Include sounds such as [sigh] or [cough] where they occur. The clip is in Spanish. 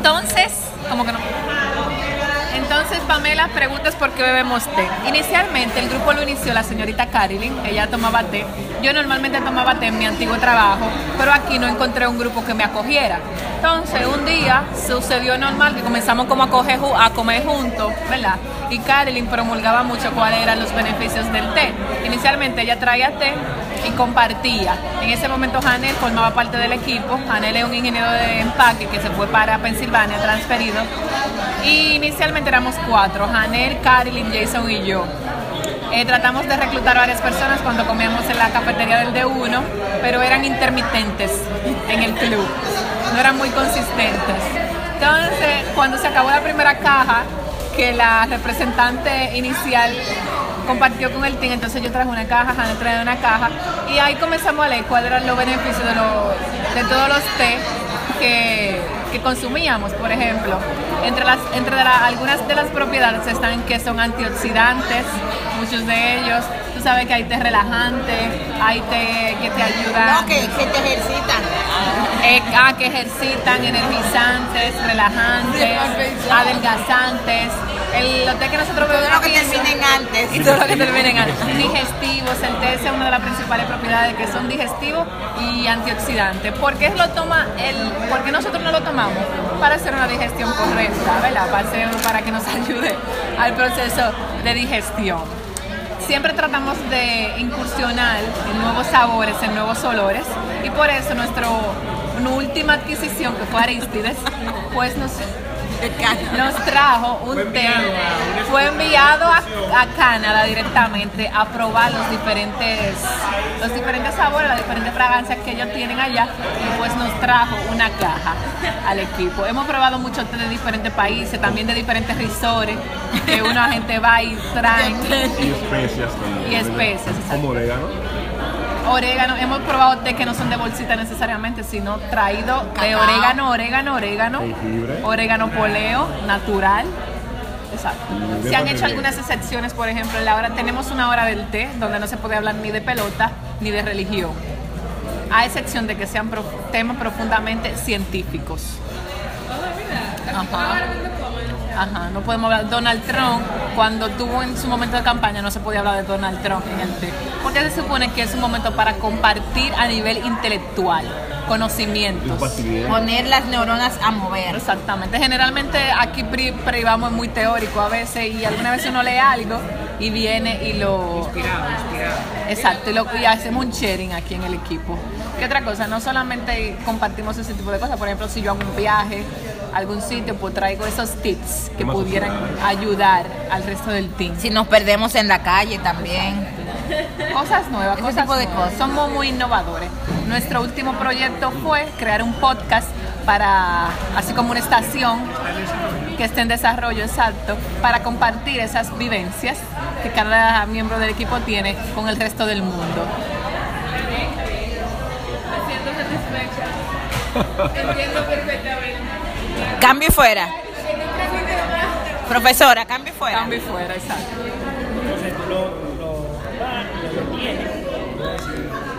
Entonces, como que no. Pamela, preguntas por qué bebemos té. Inicialmente, el grupo lo inició la señorita Caroline, ella tomaba té. Yo normalmente tomaba té en mi antiguo trabajo, pero aquí no encontré un grupo que me acogiera. Entonces, un día sucedió normal que comenzamos como a, a comer juntos, ¿verdad? Y Caroline promulgaba mucho cuáles eran los beneficios del té. Inicialmente, ella traía té y compartía. En ese momento Janel formaba parte del equipo. Janel es un ingeniero de empaque que se fue para Pensilvania, transferido. Y inicialmente éramos cuatro, Janel, Caroline, Jason y yo. Eh, tratamos de reclutar varias personas cuando comíamos en la cafetería del D1, pero eran intermitentes en el club, no eran muy consistentes. Entonces, cuando se acabó la primera caja, que la representante inicial compartió con el team, entonces yo traje una caja, Hannah trajo una caja, y ahí comenzamos a leer cuáles eran los beneficios de, los- de todos los té que, que consumíamos, por ejemplo. Entre, las, entre la- algunas de las propiedades están que son antioxidantes, muchos de ellos. Tú sabes que hay té relajante, hay té que te ayudan. No, que, que te ejercitan. Eh, ah, que ejercitan, energizantes, relajantes, adelgazantes. El, los té que nosotros Todo bebemos lo que terminen antes. y todo lo que terminen antes. [laughs] Digestivos, el té es una de las principales propiedades que son digestivos y antioxidantes. ¿Por qué lo toma el, por qué nosotros no lo tomamos? Para hacer una digestión correcta, ¿verdad? Para, hacer- para que nos [laughs] ayude al proceso de digestión. Siempre tratamos de incursionar en nuevos sabores, en nuevos olores y por eso nuestro, última adquisición que fue Aristides, [laughs] pues nos nos trajo un té, fue enviado a, a Canadá directamente a probar los diferentes, los diferentes sabores, las diferentes fragancias que ellos tienen allá y pues nos trajo una caja al equipo. Hemos probado muchos té de diferentes países, también de diferentes risores, que una gente va y trae [laughs] Y especias también. Y especias. Como orégano. Orégano. Hemos probado té que no son de bolsita necesariamente, sino traído de orégano, orégano, orégano, Jengibre. orégano poleo, natural. Exacto. Mm, Se han de hecho algunas excepciones, por ejemplo, en la hora, tenemos una hora del té donde no se puede hablar ni de pelota ni de religión, a excepción de que sean temas profundamente científicos. Ajá. Ajá, no podemos hablar. Donald Trump, cuando tuvo en su momento de campaña, no se podía hablar de Donald Trump en el. Porque se supone que es un momento para compartir a nivel intelectual, conocimientos. Poner las neuronas a mover. Exactamente. Generalmente aquí pri- privamos es muy teórico a veces y alguna vez uno lee algo y viene y lo... Exacto, y, lo, y hacemos un sharing aquí en el equipo. ¿Qué otra cosa? No solamente compartimos ese tipo de cosas, por ejemplo, si yo hago un viaje a algún sitio, pues traigo esos tips que pudieran ayudar al resto del team. Si nos perdemos en la calle también. Cosas nuevas, Ese cosas tipo de nuevas. cosas. Somos muy innovadores. Nuestro último proyecto fue crear un podcast para, así como una estación que esté en desarrollo exacto, para compartir esas vivencias que cada miembro del equipo tiene con el resto del mundo. Entiendo perfectamente. Cambio y fuera. Profesora, cambio y fuera. Cambio y fuera, exacto. Yeah.